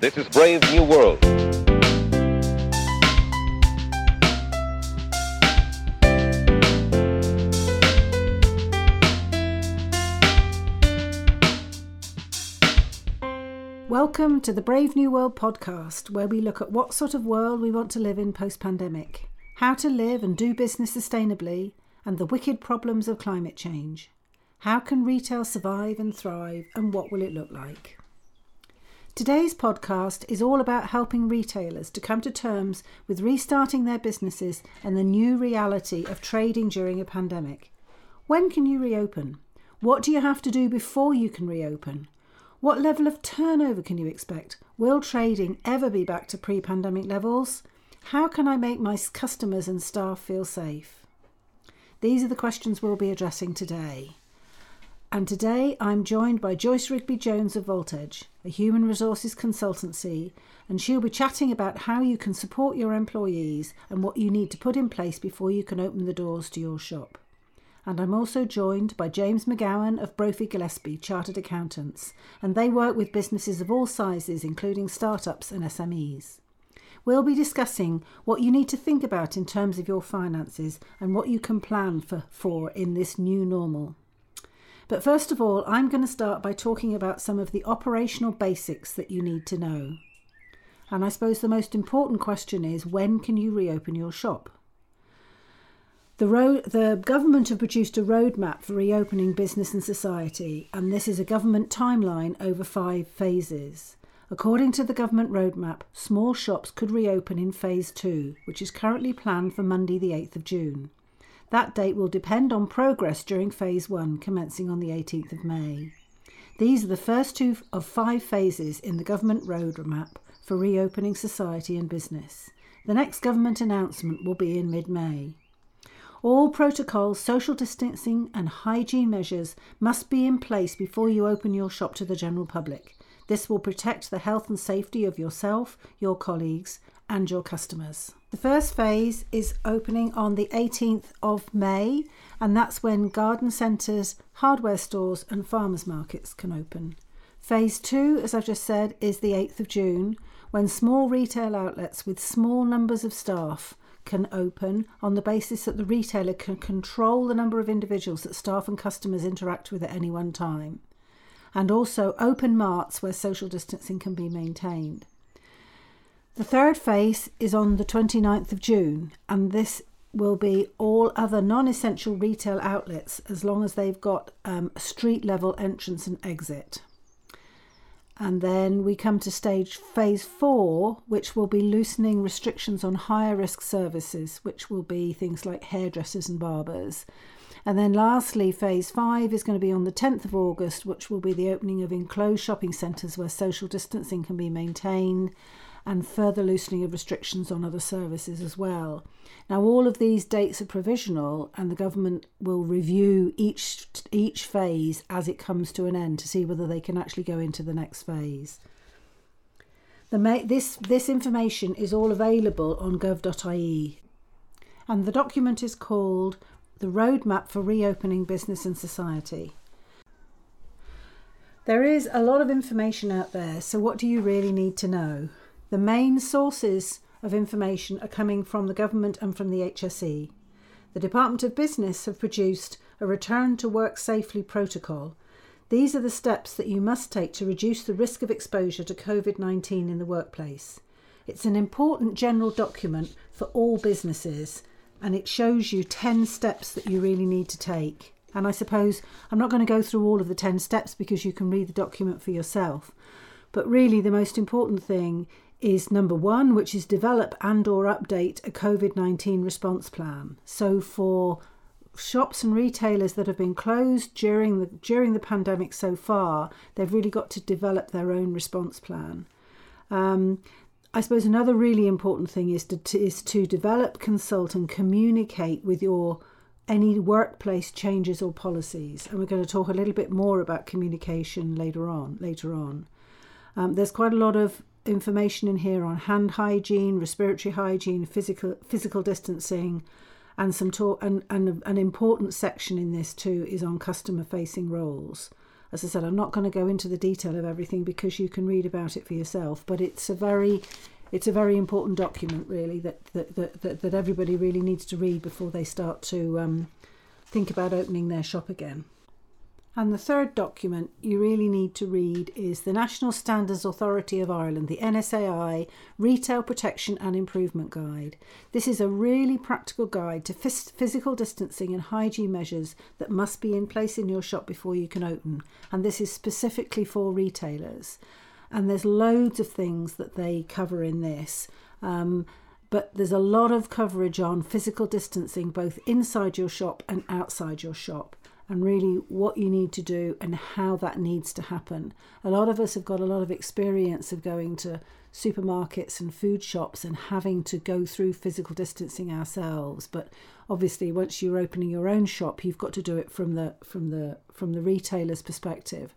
This is Brave New World. Welcome to the Brave New World podcast, where we look at what sort of world we want to live in post pandemic, how to live and do business sustainably, and the wicked problems of climate change. How can retail survive and thrive, and what will it look like? Today's podcast is all about helping retailers to come to terms with restarting their businesses and the new reality of trading during a pandemic. When can you reopen? What do you have to do before you can reopen? What level of turnover can you expect? Will trading ever be back to pre pandemic levels? How can I make my customers and staff feel safe? These are the questions we'll be addressing today. And today I'm joined by Joyce Rigby Jones of Voltage, a human resources consultancy, and she'll be chatting about how you can support your employees and what you need to put in place before you can open the doors to your shop and I'm also joined by James McGowan of Brophy Gillespie Chartered Accountants, and they work with businesses of all sizes, including startups and SMEs. We'll be discussing what you need to think about in terms of your finances and what you can plan for, for in this new normal. But first of all, I'm going to start by talking about some of the operational basics that you need to know. And I suppose the most important question is when can you reopen your shop? The, the government have produced a roadmap for reopening business and society, and this is a government timeline over five phases. According to the government roadmap, small shops could reopen in phase two, which is currently planned for Monday, the 8th of June. That date will depend on progress during phase one, commencing on the 18th of May. These are the first two of five phases in the government roadmap for reopening society and business. The next government announcement will be in mid May. All protocols, social distancing, and hygiene measures must be in place before you open your shop to the general public. This will protect the health and safety of yourself, your colleagues, and your customers. The first phase is opening on the 18th of May, and that's when garden centres, hardware stores, and farmers markets can open. Phase two, as I've just said, is the 8th of June, when small retail outlets with small numbers of staff can open on the basis that the retailer can control the number of individuals that staff and customers interact with at any one time, and also open marts where social distancing can be maintained. The third phase is on the 29th of June, and this will be all other non essential retail outlets as long as they've got um, a street level entrance and exit. And then we come to stage phase four, which will be loosening restrictions on higher risk services, which will be things like hairdressers and barbers. And then lastly, phase five is going to be on the 10th of August, which will be the opening of enclosed shopping centres where social distancing can be maintained and further loosening of restrictions on other services as well. Now, all of these dates are provisional, and the government will review each each phase as it comes to an end to see whether they can actually go into the next phase. The this this information is all available on gov.ie, and the document is called "The Roadmap for Reopening Business and Society." There is a lot of information out there, so what do you really need to know? The main sources of information are coming from the government and from the HSE. The Department of Business have produced a return to work safely protocol. These are the steps that you must take to reduce the risk of exposure to COVID 19 in the workplace. It's an important general document for all businesses and it shows you 10 steps that you really need to take. And I suppose I'm not going to go through all of the 10 steps because you can read the document for yourself. But really, the most important thing is number one, which is develop and or update a COVID-19 response plan. So for shops and retailers that have been closed during the during the pandemic so far, they've really got to develop their own response plan. Um, I suppose another really important thing is to is to develop, consult, and communicate with your any workplace changes or policies. And we're going to talk a little bit more about communication later on. Later on, um, there's quite a lot of information in here on hand hygiene, respiratory hygiene, physical physical distancing, and some talk. And, and an important section in this too is on customer facing roles. as I said, I'm not going to go into the detail of everything because you can read about it for yourself. But it's a very it's a very important document, really, that that, that, that, that everybody really needs to read before they start to um, think about opening their shop again. And the third document you really need to read is the National Standards Authority of Ireland, the NSAI Retail Protection and Improvement Guide. This is a really practical guide to physical distancing and hygiene measures that must be in place in your shop before you can open. And this is specifically for retailers. And there's loads of things that they cover in this. Um, but there's a lot of coverage on physical distancing both inside your shop and outside your shop and really what you need to do and how that needs to happen. A lot of us have got a lot of experience of going to supermarkets and food shops and having to go through physical distancing ourselves but obviously once you're opening your own shop you've got to do it from the from the from the retailer's perspective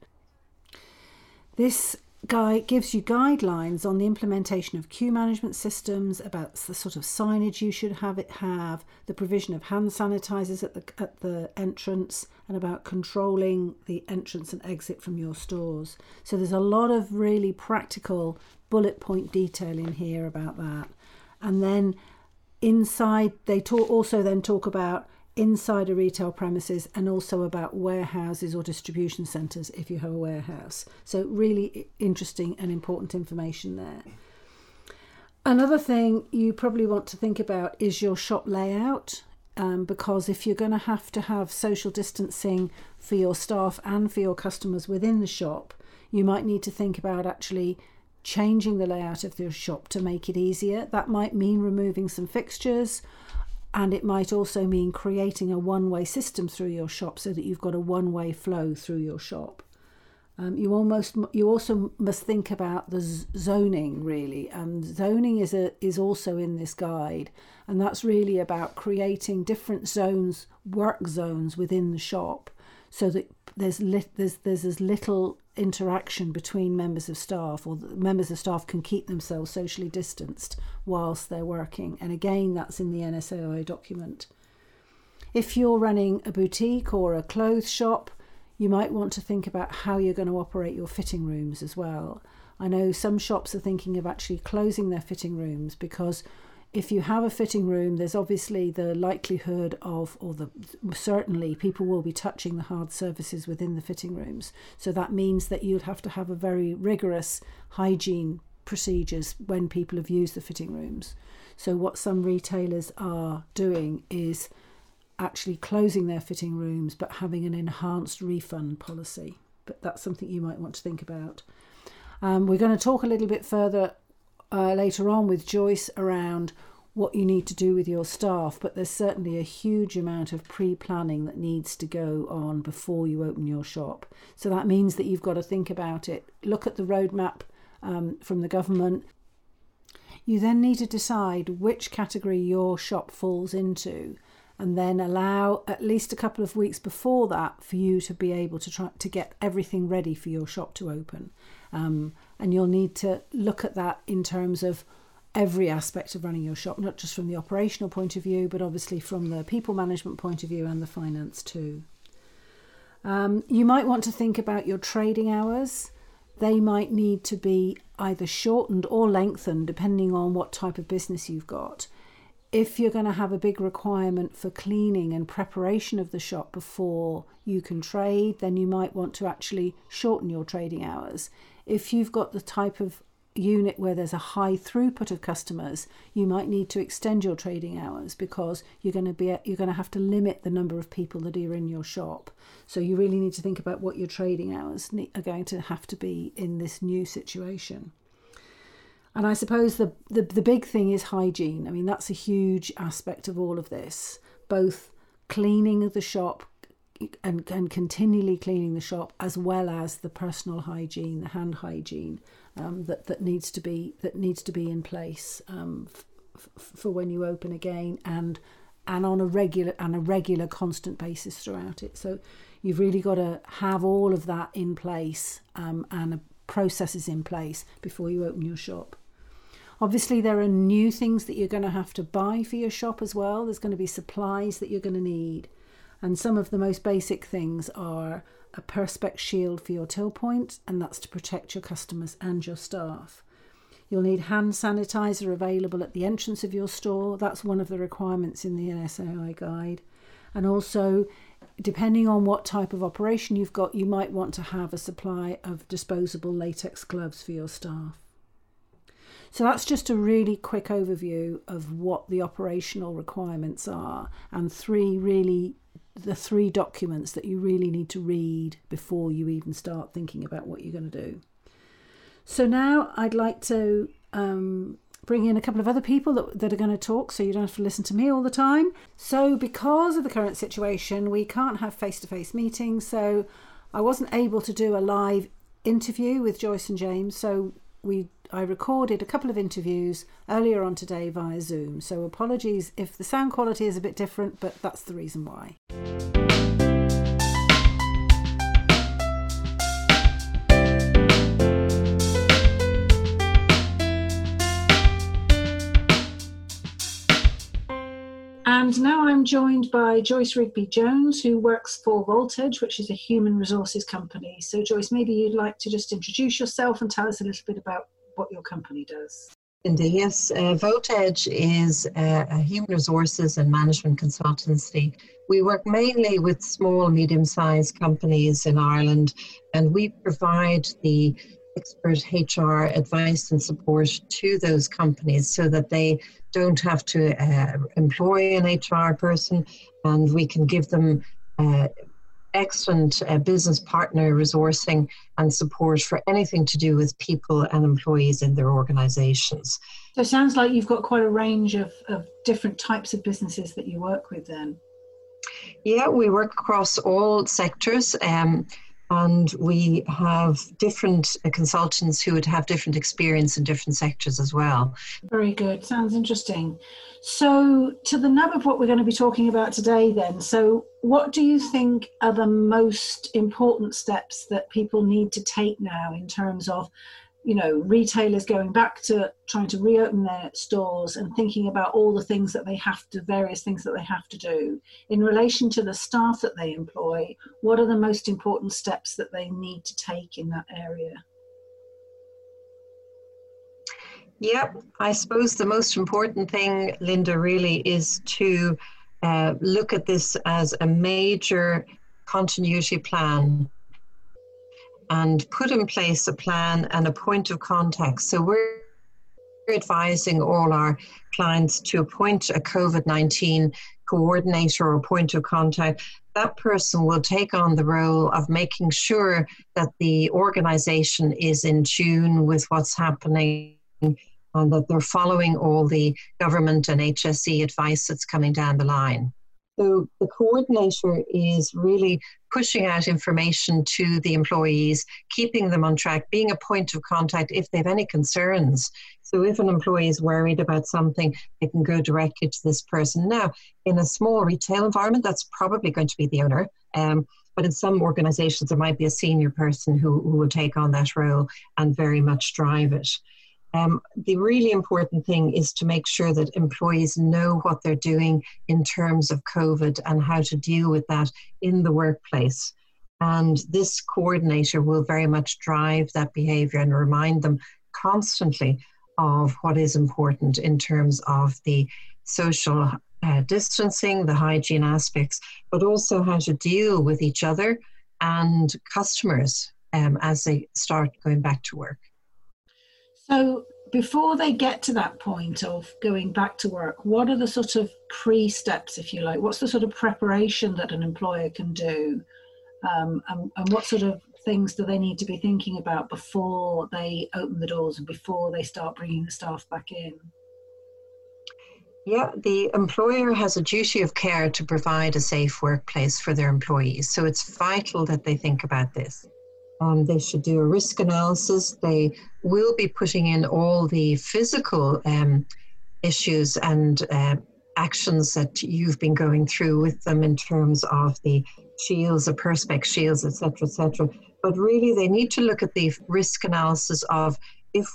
this guide gives you guidelines on the implementation of queue management systems, about the sort of signage you should have it have, the provision of hand sanitizers at the at the entrance, and about controlling the entrance and exit from your stores. So there's a lot of really practical bullet point detail in here about that. And then inside they talk also then talk about inside a retail premises and also about warehouses or distribution centres if you have a warehouse. So, really interesting and important information there. Another thing you probably want to think about is your shop layout. Um, because if you're going to have to have social distancing for your staff and for your customers within the shop, you might need to think about actually changing the layout of your shop to make it easier. That might mean removing some fixtures and it might also mean creating a one way system through your shop so that you've got a one way flow through your shop. Um, you almost you also must think about the zoning really, and zoning is a is also in this guide, and that's really about creating different zones, work zones within the shop, so that there's lit, there's there's as little interaction between members of staff or members of staff can keep themselves socially distanced whilst they're working. And again that's in the NSAI document. If you're running a boutique or a clothes shop you might want to think about how you're going to operate your fitting rooms as well. I know some shops are thinking of actually closing their fitting rooms because if you have a fitting room, there's obviously the likelihood of, or the certainly people will be touching the hard surfaces within the fitting rooms. So that means that you'd have to have a very rigorous hygiene procedures when people have used the fitting rooms. So what some retailers are doing is actually closing their fitting rooms but having an enhanced refund policy. But that's something you might want to think about. Um, we're going to talk a little bit further uh, later on with Joyce around what you need to do with your staff, but there's certainly a huge amount of pre planning that needs to go on before you open your shop. So that means that you've got to think about it, look at the roadmap um, from the government. You then need to decide which category your shop falls into and then allow at least a couple of weeks before that for you to be able to try to get everything ready for your shop to open. Um, and you'll need to look at that in terms of every aspect of running your shop, not just from the operational point of view, but obviously from the people management point of view and the finance too. Um, you might want to think about your trading hours. They might need to be either shortened or lengthened depending on what type of business you've got. If you're going to have a big requirement for cleaning and preparation of the shop before you can trade, then you might want to actually shorten your trading hours. If you've got the type of unit where there's a high throughput of customers, you might need to extend your trading hours because you're going to be you're going to have to limit the number of people that are in your shop. So you really need to think about what your trading hours are going to have to be in this new situation. And I suppose the, the, the big thing is hygiene. I mean, that's a huge aspect of all of this, both cleaning the shop, and, and continually cleaning the shop as well as the personal hygiene, the hand hygiene um, that, that needs to be that needs to be in place um, f- f- for when you open again and and on a regular and a regular constant basis throughout it. So you've really got to have all of that in place um, and processes in place before you open your shop. Obviously, there are new things that you're going to have to buy for your shop as well. There's going to be supplies that you're going to need. And some of the most basic things are a Perspex shield for your till point, and that's to protect your customers and your staff. You'll need hand sanitizer available at the entrance of your store. That's one of the requirements in the NSAI guide. And also, depending on what type of operation you've got, you might want to have a supply of disposable latex gloves for your staff. So that's just a really quick overview of what the operational requirements are and three really the three documents that you really need to read before you even start thinking about what you're going to do. So now I'd like to um, bring in a couple of other people that, that are going to talk so you don't have to listen to me all the time. So, because of the current situation, we can't have face to face meetings. So, I wasn't able to do a live interview with Joyce and James. So, we I recorded a couple of interviews earlier on today via Zoom. So, apologies if the sound quality is a bit different, but that's the reason why. And now I'm joined by Joyce Rigby Jones, who works for Voltage, which is a human resources company. So, Joyce, maybe you'd like to just introduce yourself and tell us a little bit about what your company does. Indeed, yes. Uh, Voltage is a, a, human resources and management consultancy. We work mainly with small, medium sized companies in Ireland, and we provide the expert HR advice and support to those companies so that they don't have to uh, employ an HR person and we can give them uh, excellent uh, business partner resourcing and support for anything to do with people and employees in their organizations. So it sounds like you've got quite a range of, of different types of businesses that you work with then. Yeah, we work across all sectors. Um, and we have different uh, consultants who would have different experience in different sectors as well. Very good. Sounds interesting. So, to the nub of what we're going to be talking about today, then. So, what do you think are the most important steps that people need to take now in terms of you know retailers going back to trying to reopen their stores and thinking about all the things that they have to various things that they have to do. In relation to the staff that they employ what are the most important steps that they need to take in that area? Yep, I suppose the most important thing, Linda, really is to uh, look at this as a major continuity plan and put in place a plan and a point of contact. So we're advising all our clients to appoint a COVID 19 coordinator or point of contact. That person will take on the role of making sure that the organization is in tune with what's happening and that they're following all the government and HSE advice that's coming down the line. So the coordinator is really pushing out information to the employees, keeping them on track, being a point of contact if they have any concerns. So if an employee is worried about something, they can go directly to this person. Now, in a small retail environment, that's probably going to be the owner. Um, but in some organizations, there might be a senior person who, who will take on that role and very much drive it. Um, the really important thing is to make sure that employees know what they're doing in terms of COVID and how to deal with that in the workplace. And this coordinator will very much drive that behavior and remind them constantly of what is important in terms of the social uh, distancing, the hygiene aspects, but also how to deal with each other and customers um, as they start going back to work. So, before they get to that point of going back to work, what are the sort of pre steps, if you like? What's the sort of preparation that an employer can do? Um, and, and what sort of things do they need to be thinking about before they open the doors and before they start bringing the staff back in? Yeah, the employer has a duty of care to provide a safe workplace for their employees. So it's vital that they think about this. Um, they should do a risk analysis. They will be putting in all the physical um, issues and uh, actions that you've been going through with them in terms of the shields, the perspex shields, etc., etc. But really, they need to look at the risk analysis of if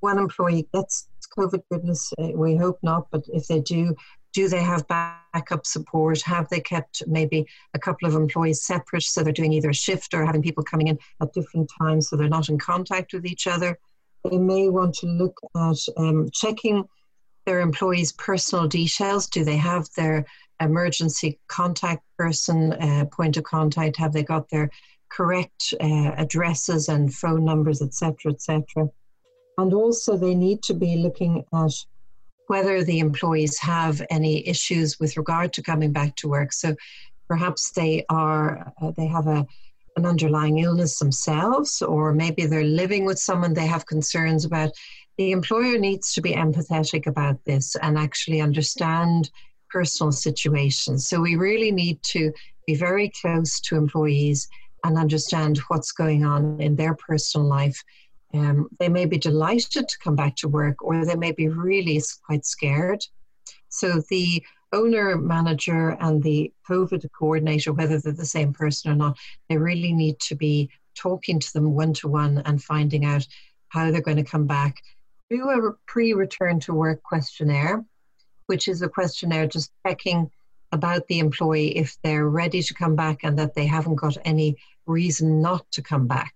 one employee gets COVID, goodness, uh, we hope not, but if they do, do they have backup support? Have they kept maybe a couple of employees separate so they're doing either a shift or having people coming in at different times so they're not in contact with each other? They may want to look at um, checking their employees' personal details. Do they have their emergency contact person, uh, point of contact? Have they got their correct uh, addresses and phone numbers, etc., etc.? And also, they need to be looking at whether the employees have any issues with regard to coming back to work. So perhaps they are uh, they have a an underlying illness themselves, or maybe they're living with someone they have concerns about. The employer needs to be empathetic about this and actually understand personal situations. So we really need to be very close to employees and understand what's going on in their personal life um, they may be delighted to come back to work or they may be really quite scared. So the owner, manager, and the COVID coordinator, whether they're the same person or not, they really need to be talking to them one to one and finding out how they're going to come back. Do a pre return to work questionnaire, which is a questionnaire just checking about the employee if they're ready to come back and that they haven't got any reason not to come back.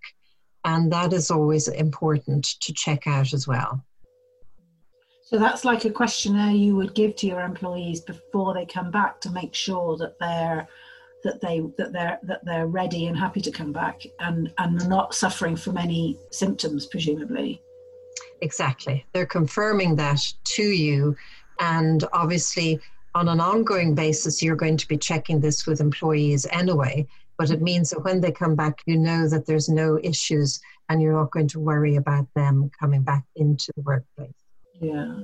And that is always important to check out as well. So that's like a questionnaire you would give to your employees before they come back to make sure that they're that they that they're that they're ready and happy to come back and and not suffering from any symptoms presumably. Exactly. They're confirming that to you. And obviously on an ongoing basis you're going to be checking this with employees anyway but it means that when they come back, you know that there's no issues and you're not going to worry about them coming back into the workplace. Yeah.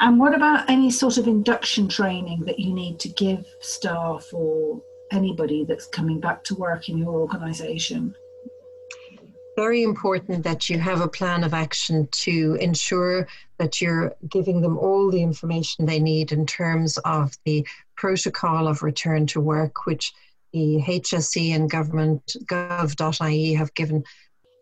And what about any sort of induction training that you need to give staff or anybody that's coming back to work in your organisation? Very important that you have a plan of action to ensure that you're giving them all the information they need in terms of the protocol of return to work, which HSE and government gov.ie have given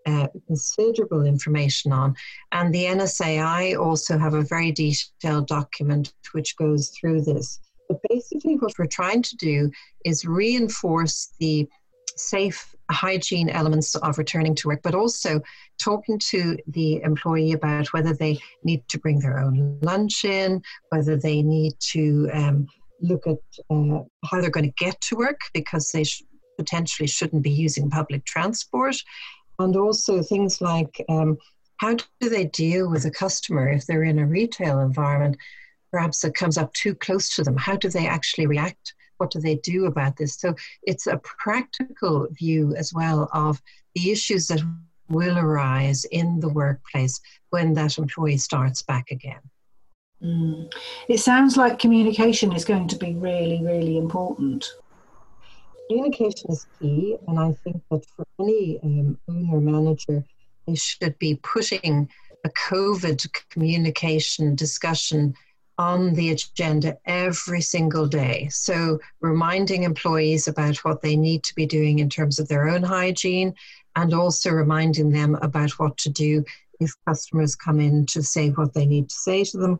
uh, considerable information on. And the NSAI also have a very detailed document which goes through this. But basically, what we're trying to do is reinforce the safe hygiene elements of returning to work, but also talking to the employee about whether they need to bring their own lunch in, whether they need to um, look at uh, how they're going to get to work because they sh- potentially shouldn't be using public transport. And also things like um, how do they deal with a customer if they're in a retail environment? Perhaps it comes up too close to them. How do they actually react? What do they do about this? So it's a practical view as well of the issues that will arise in the workplace when that employee starts back again. Mm. It sounds like communication is going to be really, really important. Communication is key, and I think that for any um, owner manager, they should be putting a COVID communication discussion on the agenda every single day. So, reminding employees about what they need to be doing in terms of their own hygiene, and also reminding them about what to do if customers come in to say what they need to say to them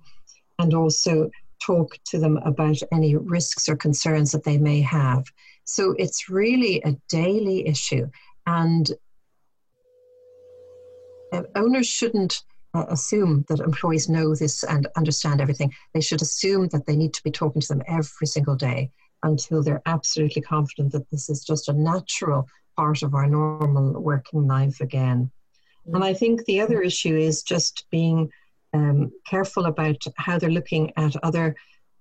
and also talk to them about any risks or concerns that they may have. So it's really a daily issue, and uh, owners shouldn't uh, assume that employees know this and understand everything. They should assume that they need to be talking to them every single day until they're absolutely confident that this is just a natural part of our normal working life again. And I think the other issue is just being um, careful about how they're looking at other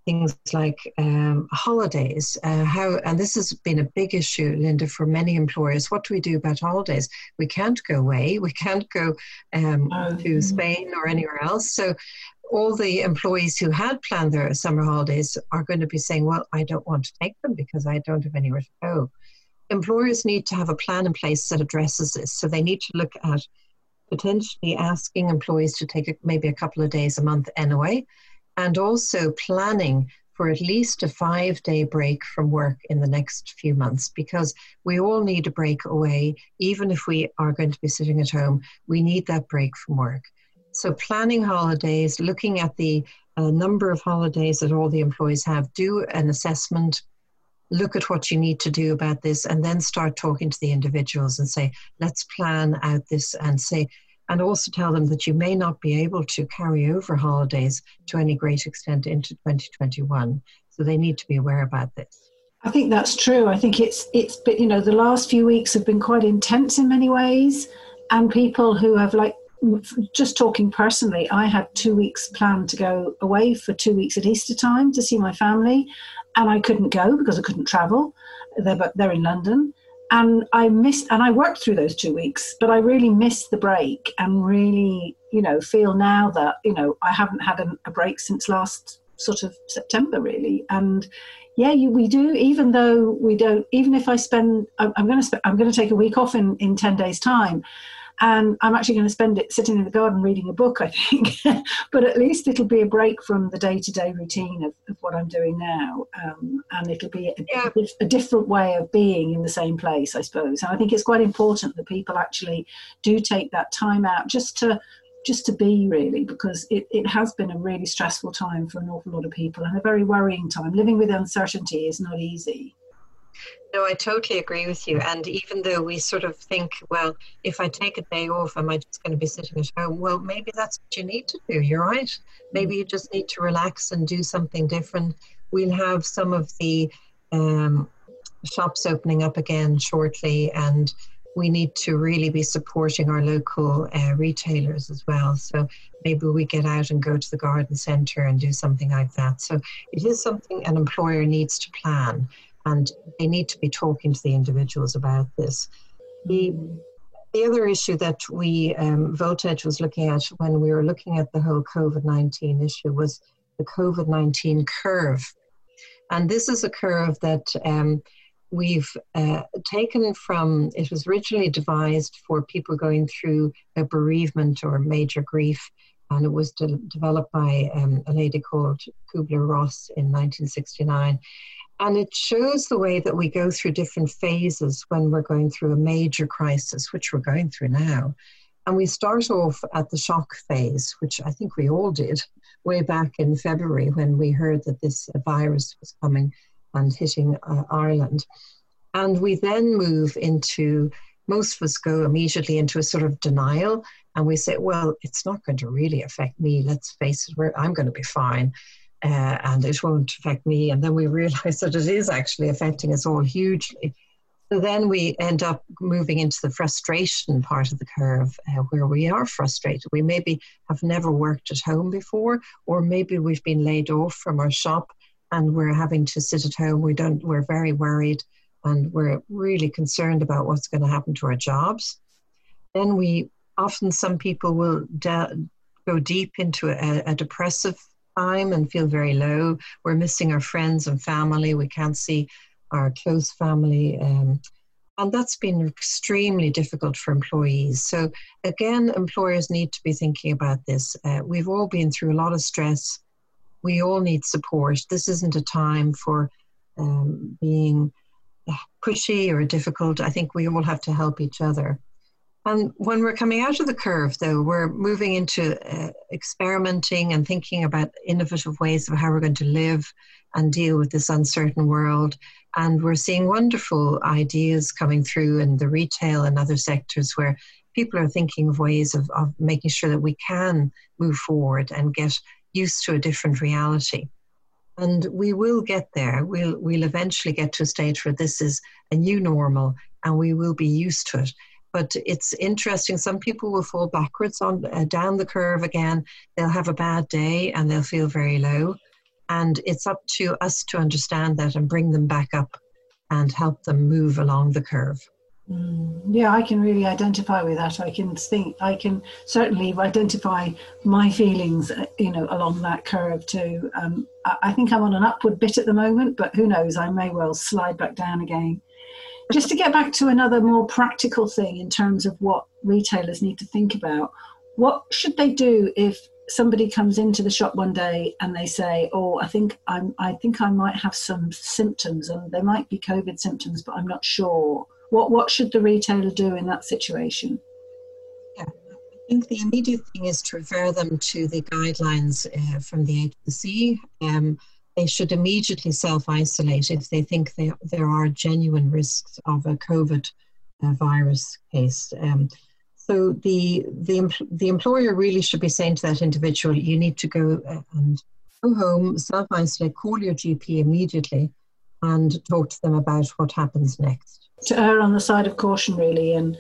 things like um, holidays. Uh, how and this has been a big issue, Linda, for many employers. What do we do about holidays? We can't go away. We can't go um, oh, to Spain or anywhere else. So all the employees who had planned their summer holidays are going to be saying, "Well, I don't want to take them because I don't have anywhere to go." Employers need to have a plan in place that addresses this. So they need to look at potentially asking employees to take maybe a couple of days a month anyway, and also planning for at least a five day break from work in the next few months because we all need a break away. Even if we are going to be sitting at home, we need that break from work. So, planning holidays, looking at the a number of holidays that all the employees have. Do an assessment, look at what you need to do about this, and then start talking to the individuals and say, let's plan out this and say, and also tell them that you may not be able to carry over holidays to any great extent into 2021. So they need to be aware about this. I think that's true. I think it's it's been, you know the last few weeks have been quite intense in many ways, and people who have like just talking personally, I had two weeks planned to go away for two weeks at Easter time to see my family, and I couldn't go because I couldn't travel. They're they're in London, and I missed and I worked through those two weeks, but I really missed the break and really you know feel now that you know I haven't had a, a break since last sort of September really, and yeah, you, we do. Even though we don't, even if I spend, I'm, I'm going to spend, I'm going to take a week off in in ten days' time, and I'm actually going to spend it sitting in the garden reading a book. I think, but at least it'll be a break from the day to day routine of, of, what I'm doing now, um, and it'll be a, yeah. a, a different way of being in the same place, I suppose. And I think it's quite important that people actually do take that time out just to just to be really because it, it has been a really stressful time for an awful lot of people and a very worrying time living with uncertainty is not easy no i totally agree with you. And even though we sort of think well if i take a day off am i just going to be sitting at home? Well maybe that's what you need to do. You're right. Maybe you just need to relax and do something different. We'll have some of the um, shops opening up again shortly and we need to really be supporting our local uh, retailers as well. So maybe we get out and go to the garden centre and do something like that. So it is something an employer needs to plan and they need to be talking to the individuals about this. The, the other issue that we, um, Voltage was looking at when we were looking at the whole COVID 19 issue was the COVID 19 curve. And this is a curve that um, we've uh, taken from, it was originally devised for people going through a bereavement or major grief, and it was de- developed by um, a lady called Kubler Ross in 1969. And it shows the way that we go through different phases when we're going through a major crisis, which we're going through now. And we start off at the shock phase, which I think we all did way back in February when we heard that this virus was coming and hitting uh, Ireland. And we then move into, most of us go immediately into a sort of denial and we say, well, it's not going to really affect me. Let's face it, I'm going to be fine. Uh, and it won't affect me. And then we realize that it is actually affecting us all hugely. So then we end up moving into the frustration part of the curve uh, where we are frustrated. We maybe have never worked at home before, or maybe we've been laid off from our shop and we're having to sit at home. We don't, we're very worried and we're really concerned about what's going to happen to our jobs. Then we often, some people will de- go deep into a, a depressive time and feel very low. We're missing our friends and family. We can't see our close family. Um, and that's been extremely difficult for employees. So, again, employers need to be thinking about this. Uh, we've all been through a lot of stress we all need support. This isn't a time for um, being pushy or difficult. I think we all have to help each other. And when we're coming out of the curve, though, we're moving into uh, experimenting and thinking about innovative ways of how we're going to live and deal with this uncertain world. And we're seeing wonderful ideas coming through in the retail and other sectors where people are thinking of ways of, of making sure that we can move forward and get used to a different reality. And we will get there. We'll, we'll eventually get to a stage where this is a new normal and we will be used to it. But it's interesting. Some people will fall backwards on uh, down the curve again. They'll have a bad day and they'll feel very low. And it's up to us to understand that and bring them back up and help them move along the curve. Mm, yeah, I can really identify with that. I can think, I can certainly identify my feelings, uh, you know, along that curve too. Um, I, I think I'm on an upward bit at the moment, but who knows? I may well slide back down again. Just to get back to another more practical thing in terms of what retailers need to think about, what should they do if somebody comes into the shop one day and they say, "Oh, I think I'm, I think I might have some symptoms, and they might be COVID symptoms, but I'm not sure." What what should the retailer do in that situation? Yeah, I think the immediate thing is to refer them to the guidelines uh, from the HSE. Um, they should immediately self isolate if they think they, there are genuine risks of a COVID uh, virus case. Um, so the, the, the employer really should be saying to that individual, you need to go uh, and go home, self isolate, call your GP immediately, and talk to them about what happens next. To err on the side of caution, really, and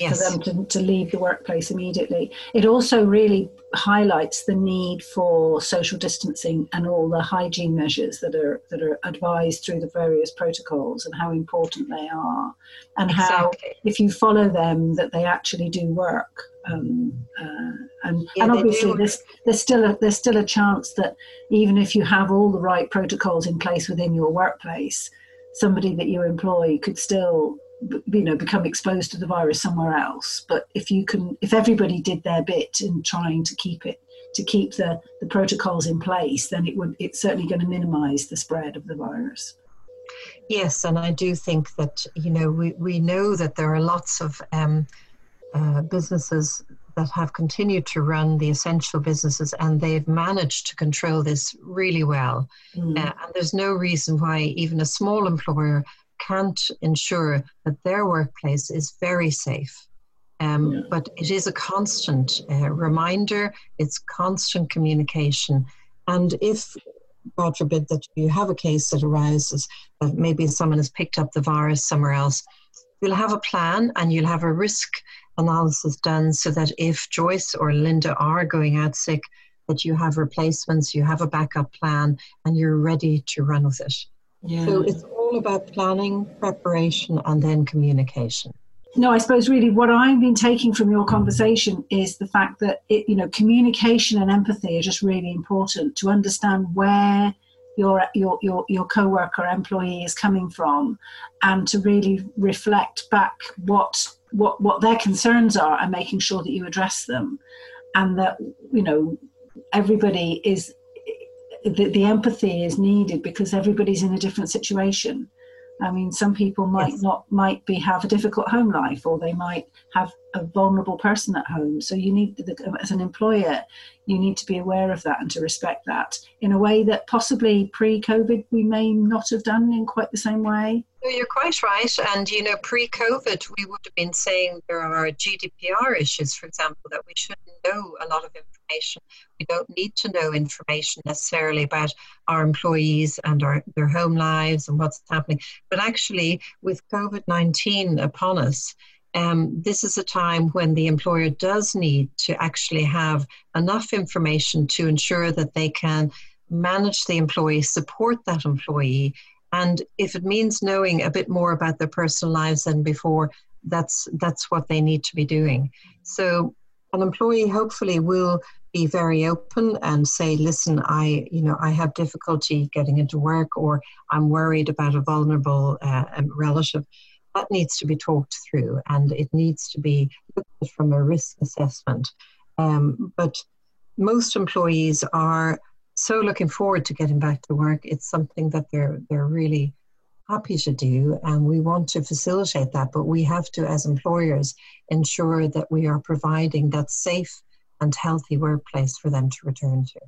yes. for them to, to leave the workplace immediately. It also really highlights the need for social distancing and all the hygiene measures that are that are advised through the various protocols and how important they are, and exactly. how if you follow them that they actually do work. Um, uh, and, yeah, and obviously there's, there's still a there's still a chance that even if you have all the right protocols in place within your workplace, somebody that you employ could still you know become exposed to the virus somewhere else but if you can if everybody did their bit in trying to keep it to keep the the protocols in place then it would it's certainly going to minimize the spread of the virus yes and i do think that you know we, we know that there are lots of um, uh, businesses that have continued to run the essential businesses and they've managed to control this really well. Mm. Uh, and there's no reason why even a small employer can't ensure that their workplace is very safe. Um, yeah. But it is a constant uh, reminder, it's constant communication. And if, God forbid, that you have a case that arises that maybe someone has picked up the virus somewhere else, you'll have a plan and you'll have a risk analysis done so that if Joyce or Linda are going out sick, that you have replacements, you have a backup plan, and you're ready to run with it. Yeah. So it's all about planning, preparation, and then communication. No, I suppose really what I've been taking from your conversation is the fact that it, you know communication and empathy are just really important to understand where your your your your coworker employee is coming from, and to really reflect back what what what their concerns are and making sure that you address them, and that you know everybody is the, the empathy is needed because everybody's in a different situation. I mean, some people might yes. not might be have a difficult home life, or they might have a vulnerable person at home. So you need, as an employer, you need to be aware of that and to respect that in a way that possibly pre-COVID we may not have done in quite the same way. you're quite right. And you know, pre-COVID, we would have been saying there are GDPR issues, for example, that we shouldn't know a lot of information. We don't need to know information necessarily about our employees and our their home lives and what's happening. But actually, with COVID nineteen upon us um, this is a time when the employer does need to actually have enough information to ensure that they can manage the employee, support that employee, and if it means knowing a bit more about their personal lives than before, that's that's what they need to be doing. So an employee hopefully will be very open and say, listen, I, you know, I have difficulty getting into work or I'm worried about a vulnerable uh, relative that needs to be talked through and it needs to be looked at from a risk assessment. Um, but most employees are so looking forward to getting back to work. It's something that they're they're really happy to do, and we want to facilitate that. But we have to, as employers, ensure that we are providing that safe and healthy workplace for them to return to.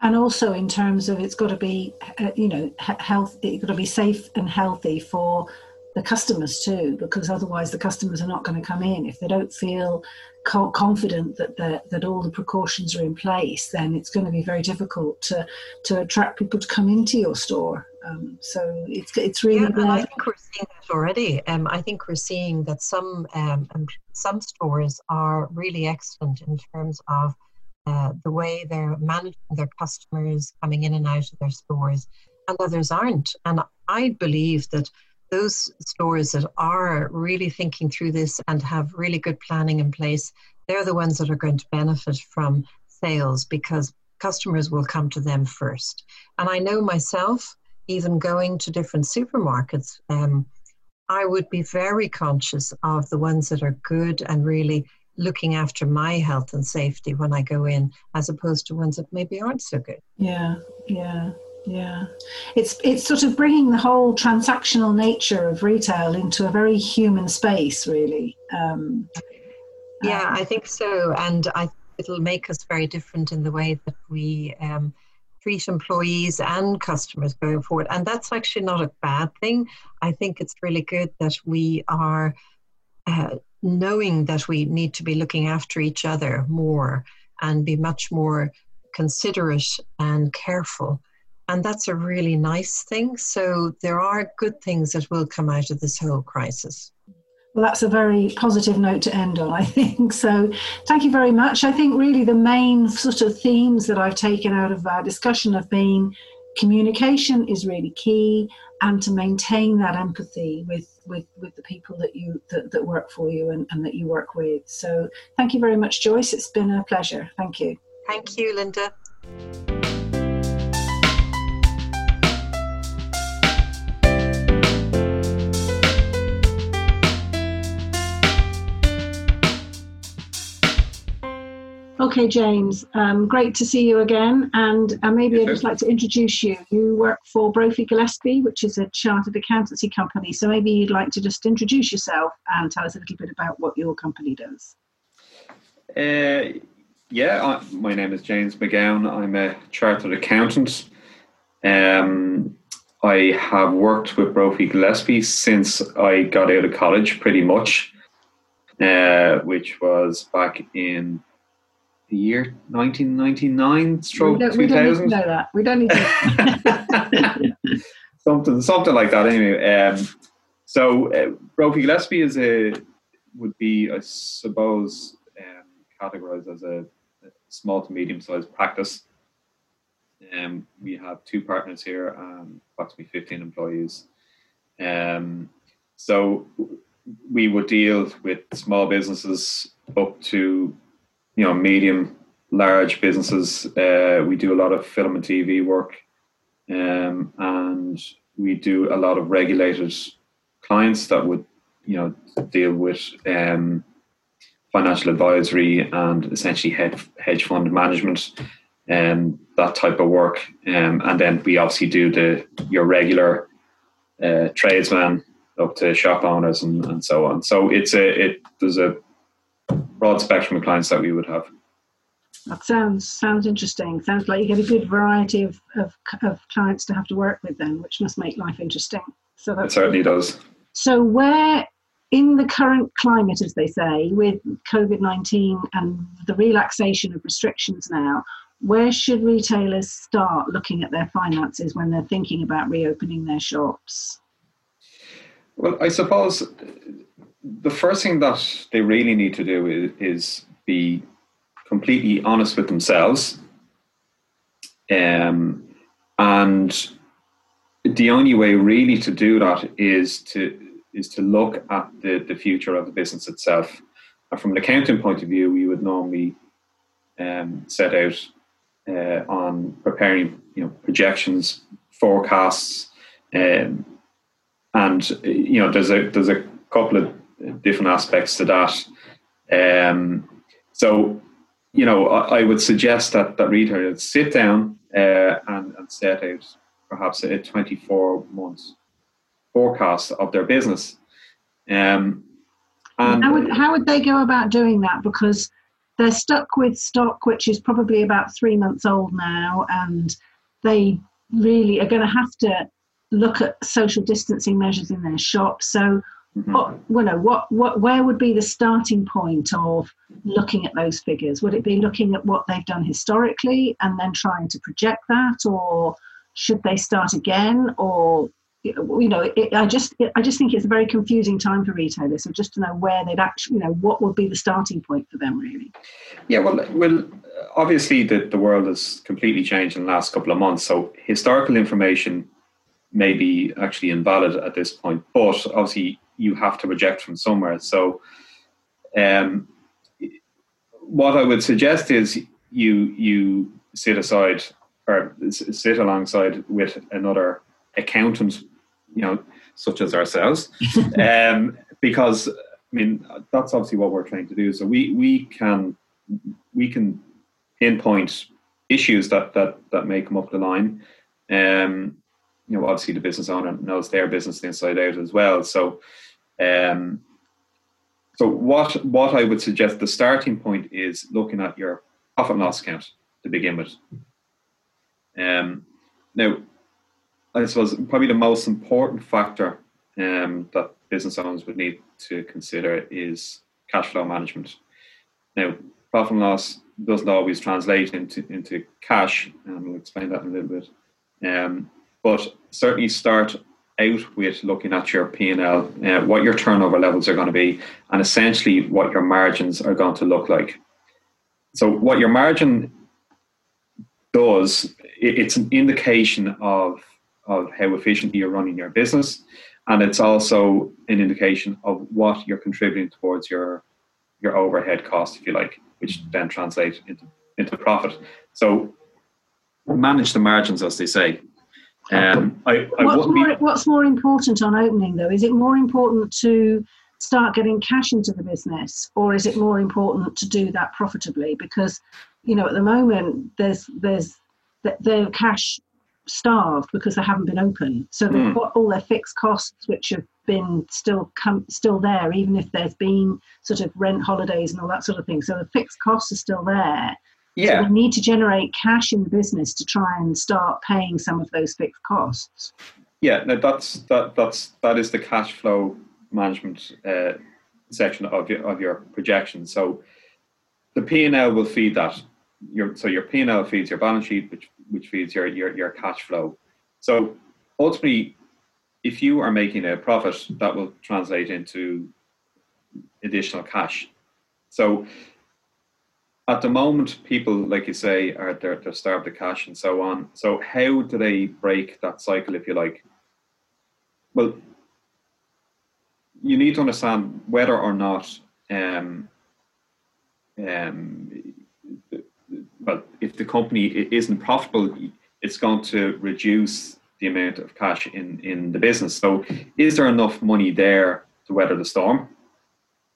And also, in terms of it's got to be, uh, you know, health. It's got to be safe and healthy for the customers too, because otherwise the customers are not going to come in if they don't feel co- confident that that all the precautions are in place. Then it's going to be very difficult to to attract people to come into your store. Um, so it's it's really. Yeah, I think we're seeing that already. Um, I think we're seeing that some um, some stores are really excellent in terms of. Uh, the way they're managing their customers coming in and out of their stores, and others aren't. And I believe that those stores that are really thinking through this and have really good planning in place, they're the ones that are going to benefit from sales because customers will come to them first. And I know myself, even going to different supermarkets, um, I would be very conscious of the ones that are good and really looking after my health and safety when I go in, as opposed to ones that maybe aren't so good. Yeah, yeah yeah it's it's sort of bringing the whole transactional nature of retail into a very human space really um, Yeah, um, I think so, and I it'll make us very different in the way that we um, treat employees and customers going forward. And that's actually not a bad thing. I think it's really good that we are uh, knowing that we need to be looking after each other more and be much more considerate and careful. And that's a really nice thing. So there are good things that will come out of this whole crisis. Well, that's a very positive note to end on, I think. So, thank you very much. I think really the main sort of themes that I've taken out of our discussion have been communication is really key and to maintain that empathy with with, with the people that you that, that work for you and, and that you work with so thank you very much joyce it's been a pleasure thank you thank you linda Okay, James, um, great to see you again. And uh, maybe I'd just like to introduce you. You work for Brophy Gillespie, which is a chartered accountancy company. So maybe you'd like to just introduce yourself and tell us a little bit about what your company does. Uh, yeah, I, my name is James McGowan. I'm a chartered accountant. Um, I have worked with Brophy Gillespie since I got out of college, pretty much, uh, which was back in the year 1999 stroke 2000 we don't need to know that. We don't need to. Something something like that anyway um, so uh, Gillespie is a would be I suppose um, categorized as a, a, small to medium sized practice. Um, we have two partners here and approximately 15 employees. Um, so we would deal with small businesses up to you know medium large businesses. Uh, we do a lot of film and tv work um, and we do a lot of regulated clients that would you know deal with um, financial advisory and essentially hedge, fund management and um, that type of work. Um, and then we obviously do the your regular uh, tradesmen up to shop owners and, and so on. So it's a it there's a broad spectrum of clients that we would have. That sounds sounds interesting. Sounds like you get a good variety of, of, of clients to have to work with then, which must make life interesting. So that certainly does. So where in the current climate, as they say, with COVID nineteen and the relaxation of restrictions now, where should retailers start looking at their finances when they're thinking about reopening their shops? Well, I suppose the first thing that they really need to do is, is be completely honest with themselves. Um, and the only way really to do that is to is to look at the, the future of the business itself. And from an accounting point of view, we would normally um, set out uh, on preparing you know projections, forecasts, um, and you know there's a there's a couple of different aspects to that. Um, so, you know, I, I, would suggest that that retailers sit down uh, and, and set out perhaps a 24 months forecast of their business. Um, and how would, how would they go about doing that? Because they're stuck with stock which is probably about three months old now, and they really are going to have to look at social distancing measures in their shop. So. Mm-hmm. What, you know, what, what, where would be the starting point of looking at those figures? Would it be looking at what they've done historically and then trying to project that, or should they start again? Or you know, it, I just it, I just think it's a very confusing time for retailers. So just to know where they'd actually, you know, what would be the starting point for them, really. Yeah, well, well, obviously the the world has completely changed in the last couple of months. So historical information may be actually invalid at this point, but obviously you have to reject from somewhere. So, um, what I would suggest is you you sit aside or sit alongside with another accountant, you know, such as ourselves, um, because I mean that's obviously what we're trying to do. So we we can we can pinpoint issues that that that may come up the line. Um, you know, obviously the business owner knows their business inside out as well. So um, So what what I would suggest the starting point is looking at your profit and loss account to begin with. Um, now, I suppose probably the most important factor um, that business owners would need to consider is cash flow management. Now, profit and loss doesn't always translate into into cash, and we'll explain that in a little bit. Um, but certainly start out with looking at your P&L, uh, what your turnover levels are going to be, and essentially what your margins are going to look like. So, what your margin does, it's an indication of, of how efficiently you're running your business, and it's also an indication of what you're contributing towards your your overhead cost, if you like, which then translate into into profit. So, manage the margins, as they say. Um, I, I what's, more, what's more important on opening though? Is it more important to start getting cash into the business, or is it more important to do that profitably? Because you know at the moment there's there's they're cash starved because they haven't been open, so they've mm. got all their fixed costs which have been still come still there, even if there's been sort of rent holidays and all that sort of thing. So the fixed costs are still there yeah. So we need to generate cash in the business to try and start paying some of those fixed costs. Yeah, no, that's that that's that is the cash flow management uh, section of your of your projection. So the P and L will feed that. Your so your P and L feeds your balance sheet, which which feeds your your your cash flow. So ultimately, if you are making a profit, that will translate into additional cash. So at the moment, people, like you say, are they're, they're starved of cash and so on. So how do they break that cycle, if you like? Well, you need to understand whether or not, um, um, well, if the company isn't profitable, it's going to reduce the amount of cash in, in the business. So, is there enough money there to weather the storm?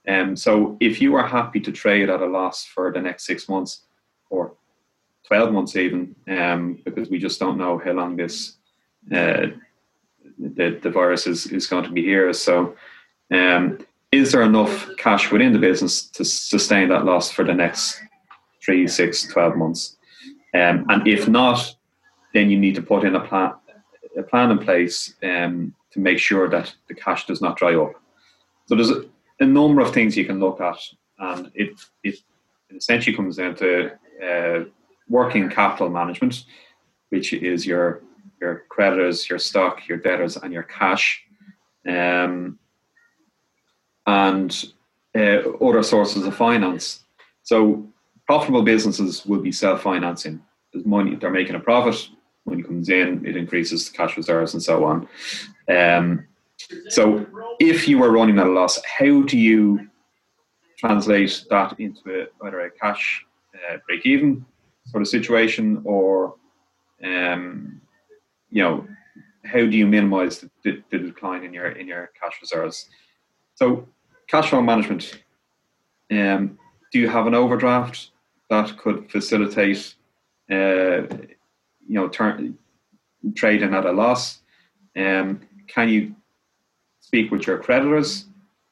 Um, so if you are happy to trade at a loss for the next six months or 12 months even, um, because we just don't know how long this uh, the, the virus is, is going to be here. So um, is there enough cash within the business to sustain that loss for the next three, six, 12 months? Um, and if not, then you need to put in a plan, a plan in place um, to make sure that the cash does not dry up. So there's a, a number of things you can look at, and it it, essentially comes down to uh, working capital management, which is your your creditors, your stock, your debtors, and your cash, um, and uh, other sources of finance. So profitable businesses will be self-financing. There's money; they're making a profit. Money comes in, it increases the cash reserves, and so on. Um, so if you are running at a loss, how do you translate that into a, either a cash uh, break even sort of situation or, um, you know, how do you minimize the, the, the, decline in your in your cash reserves? So cash flow management. Um, do you have an overdraft that could facilitate, uh, you know, turn, trading at a loss? Um, can you speak with your creditors.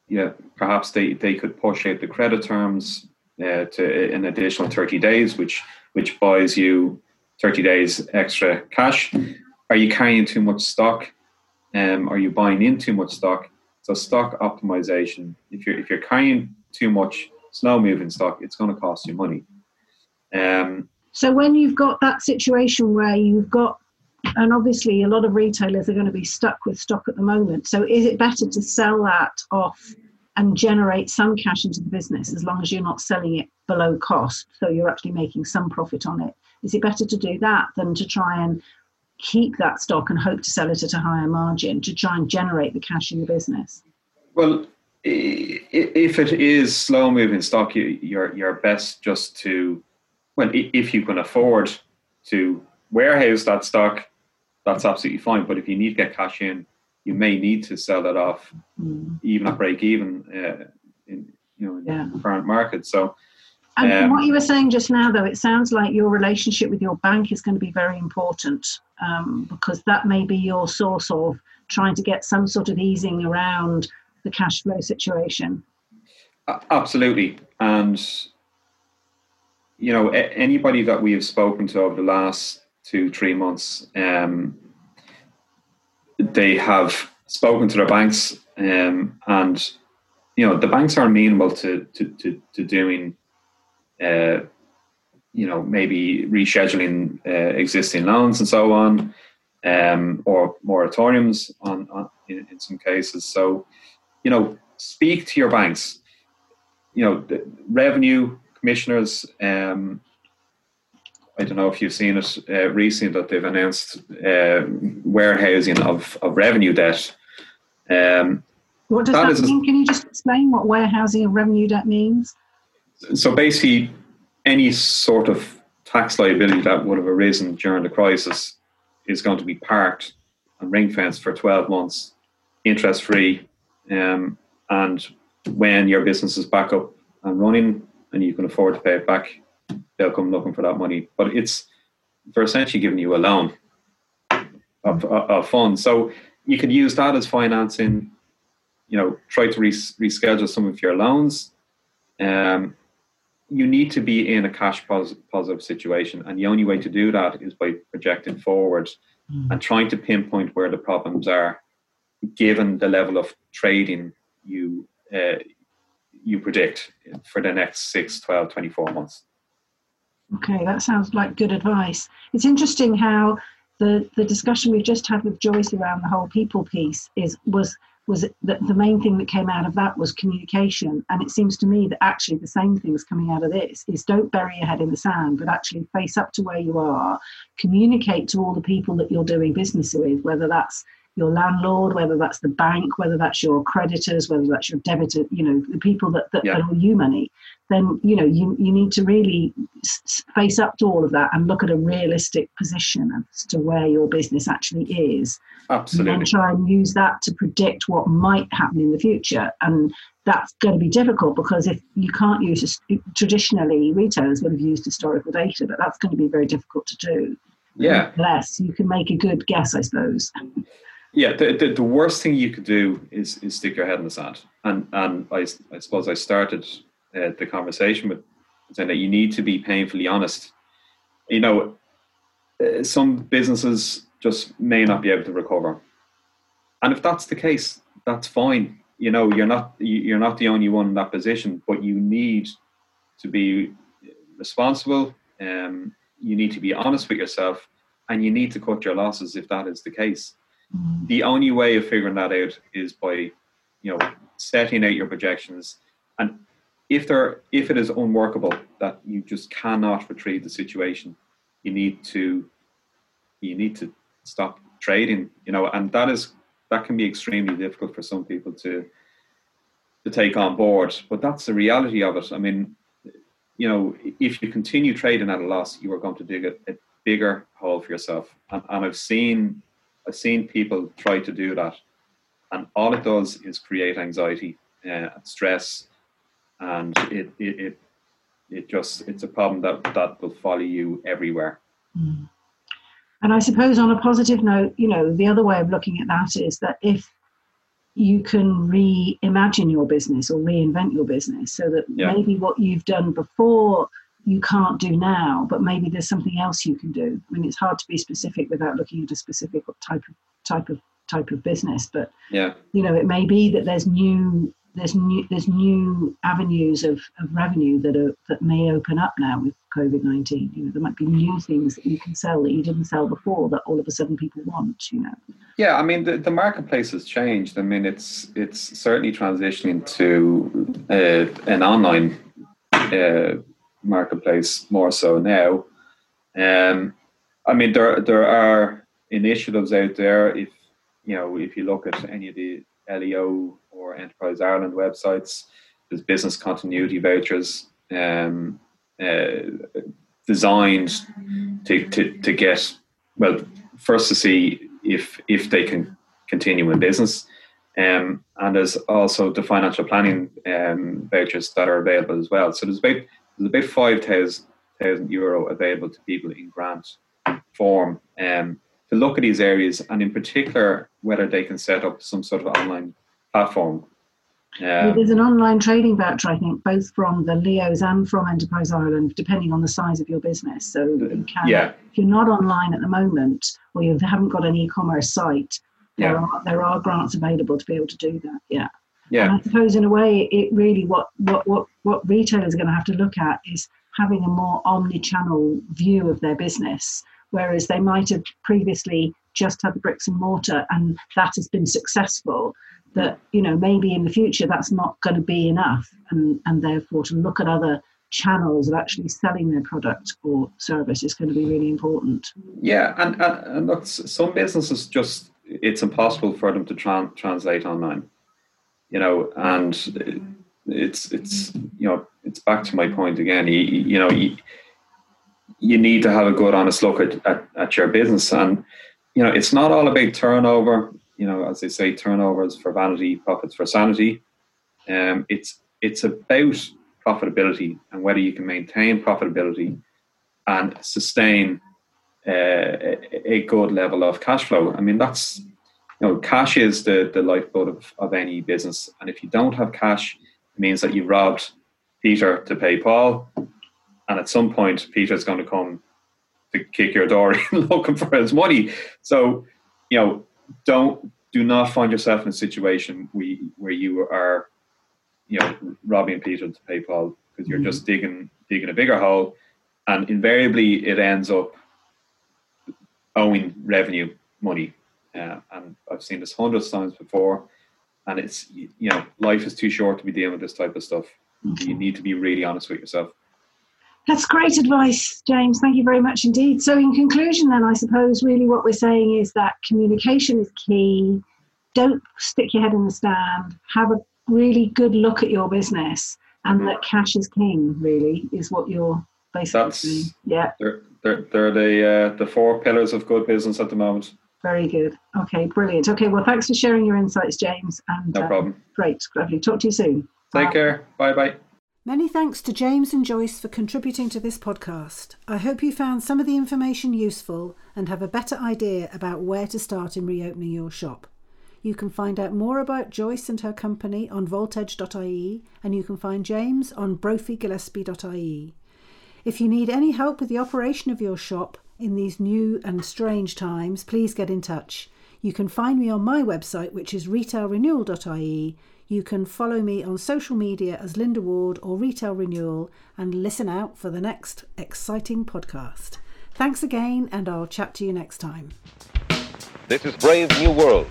Yeah, perhaps they, they could push out the credit terms uh, to an additional 30 days, which which buys you 30 days extra cash. Are you carrying too much stock? Um, are you buying in too much stock? So stock optimization. If you're if you're carrying too much slow moving stock, it's going to cost you money. Um, so when you've got that situation where you've got and obviously a lot of retailers are going to be stuck with stock at the moment. So is it better to sell that off and generate some cash into the business as long as you're not selling it below cost so you're actually making some profit on it? Is it better to do that than to try and keep that stock and hope to sell it at a higher margin to try and generate the cash in the business? Well if it is slow moving stock you're, you're best just to well if you can afford to warehouse that stock that's absolutely fine. But if you need to get cash in, you may need to sell that off, mm. even at break even, uh, in you know in yeah. the current market. So. And um, what you were saying just now, though, it sounds like your relationship with your bank is going to be very important um, because that may be your source of trying to get some sort of easing around the cash flow situation. Absolutely, and you know anybody that we have spoken to over the last two three months, um, they have spoken to their banks, um, and you know the banks are amenable to to to, to doing. Uh, you know, maybe rescheduling uh, existing loans and so on, um, or moratoriums on, on in, in, some cases. So, you know, speak to your banks. You know, the revenue commissioners. Um, I don't know if you've seen it uh, recently that they've announced uh, warehousing of, of revenue debt. Um, what does that, that mean? Can you just explain what warehousing of revenue debt means? So basically, any sort of tax liability that would have arisen during the crisis is going to be parked and ring fenced for 12 months, interest free. Um, and when your business is back up and running and you can afford to pay it back, they'll come looking for that money. But it's they're essentially giving you a loan of, of funds. So you could use that as financing. You know, try to res- reschedule some of your loans. Um, you need to be in a cash positive situation, and the only way to do that is by projecting forward mm. and trying to pinpoint where the problems are, given the level of trading you uh, you predict for the next 6, 12, 24 months. Okay, that sounds like good advice. It's interesting how the, the discussion we've just had with Joyce around the whole people piece is was was that the main thing that came out of that was communication. And it seems to me that actually the same things coming out of this is don't bury your head in the sand, but actually face up to where you are, communicate to all the people that you're doing business with, whether that's your landlord, whether that's the bank, whether that's your creditors, whether that's your debitor, you know, the people that, that, yeah. that owe you money, then, you know, you, you need to really face up to all of that and look at a realistic position as to where your business actually is. Absolutely. And try and use that to predict what might happen in the future. And that's going to be difficult because if you can't use traditionally retailers would have used historical data, but that's going to be very difficult to do. Yeah. Less, you can make a good guess, I suppose. Yeah, the, the, the, worst thing you could do is, is stick your head in the sand. And and I, I suppose I started uh, the conversation with saying that you need to be painfully honest. You know, uh, some businesses just may not be able to recover, and if that's the case, that's fine. You know, you're not you're not the only one in that position, but you need to be responsible. Um, you need to be honest with yourself, and you need to cut your losses if that is the case. Mm-hmm. The only way of figuring that out is by, you know, setting out your projections. And if there, if it is unworkable, that you just cannot retrieve the situation, you need to, you need to stop trading. You know, and that is that can be extremely difficult for some people to to take on board. But that's the reality of it. I mean, you know, if you continue trading at a loss, you are going to dig a, a bigger hole for yourself. And, and I've seen I've seen people try to do that, and all it does is create anxiety uh, and stress, and it, it it it just it's a problem that that will follow you everywhere. Mm. And I suppose on a positive note, you know, the other way of looking at that is that if you can reimagine your business or reinvent your business so that yeah. maybe what you've done before you can't do now, but maybe there's something else you can do. I mean, it's hard to be specific without looking at a specific type of type of type of business, but yeah, you know, it may be that there's new there's new there's new avenues of, of revenue that are that may open up now with COVID nineteen. You know, there might be new things that you can sell that you didn't sell before that all of a sudden people want. You know. Yeah, I mean the, the marketplace has changed. I mean it's it's certainly transitioning to uh, an online uh, marketplace more so now. Um, I mean, there there are initiatives out there. If you know, if you look at any of the LEO or Enterprise Ireland websites, there's business continuity vouchers um, uh, designed to, to to get well first to see if if they can continue in business. Um, and there's also the financial planning um, vouchers that are available as well. So there's about there's about 5,000 euro available to people in grant form um, to look at these areas and in particular whether they can set up some sort of online platform Yeah. There's an online trading voucher, I think, both from the Leos and from Enterprise Ireland, depending on the size of your business. So you can, Yeah. if you're not online at the moment or you haven't got an e-commerce site, there Yeah. are there are grants available to be able to do that. Yeah. And Yeah. I suppose in a way, it really what what what what retailers are going to have to look at is having a more omni-channel view of their business, whereas they might have previously just had the bricks and mortar, and that has been successful. That you know maybe in the future that's not going to be enough, and and therefore to look at other channels of actually selling their product or service is going to be really important. Yeah, and, and, and look, some businesses just it's impossible for them to tran translate online, you know, and it's it's you know it's back to my point again. You, you know, you, you need to have a good, honest look at, at, at your business, and you know, it's not all about turnover. You know, as they say, turnover is for vanity, profits for sanity. Um, it's it's about profitability and whether you can maintain profitability and sustain uh, a, a good level of cash flow. I mean, that's you know, cash is the the lifeblood of, of any business, and if you don't have cash, it means that you robbed Peter to pay Paul, and at some point, Peter's going to come to kick your door in looking for his money. So, you know, don't do not find yourself in a situation where you, where you are, you know, robbing Peter to pay Paul because you're mm-hmm. just digging digging a bigger hole, and invariably it ends up owing revenue money. Uh, and I've seen this hundreds of times before, and it's you know life is too short to be dealing with this type of stuff. You need to be really honest with yourself. That's great advice, James. Thank you very much indeed. So, in conclusion, then, I suppose really what we're saying is that communication is key. Don't stick your head in the sand. Have a really good look at your business, and that cash is king. Really, is what you're basically That's- Yeah, They're they're, they're the uh, the four pillars of good business at the moment. Very good. Okay, brilliant. Okay, well, thanks for sharing your insights, James. And No uh, problem. great, lovely. Talk to you soon. Take Bye. care. Bye bye. Many thanks to James and Joyce for contributing to this podcast. I hope you found some of the information useful and have a better idea about where to start in reopening your shop. You can find out more about Joyce and her company on voltage.ie and you can find James on brophy.gillespie.ie. If you need any help with the operation of your shop in these new and strange times, please get in touch. You can find me on my website, which is retailrenewal.ie. You can follow me on social media as Linda Ward or Retail Renewal and listen out for the next exciting podcast. Thanks again, and I'll chat to you next time. This is Brave New World.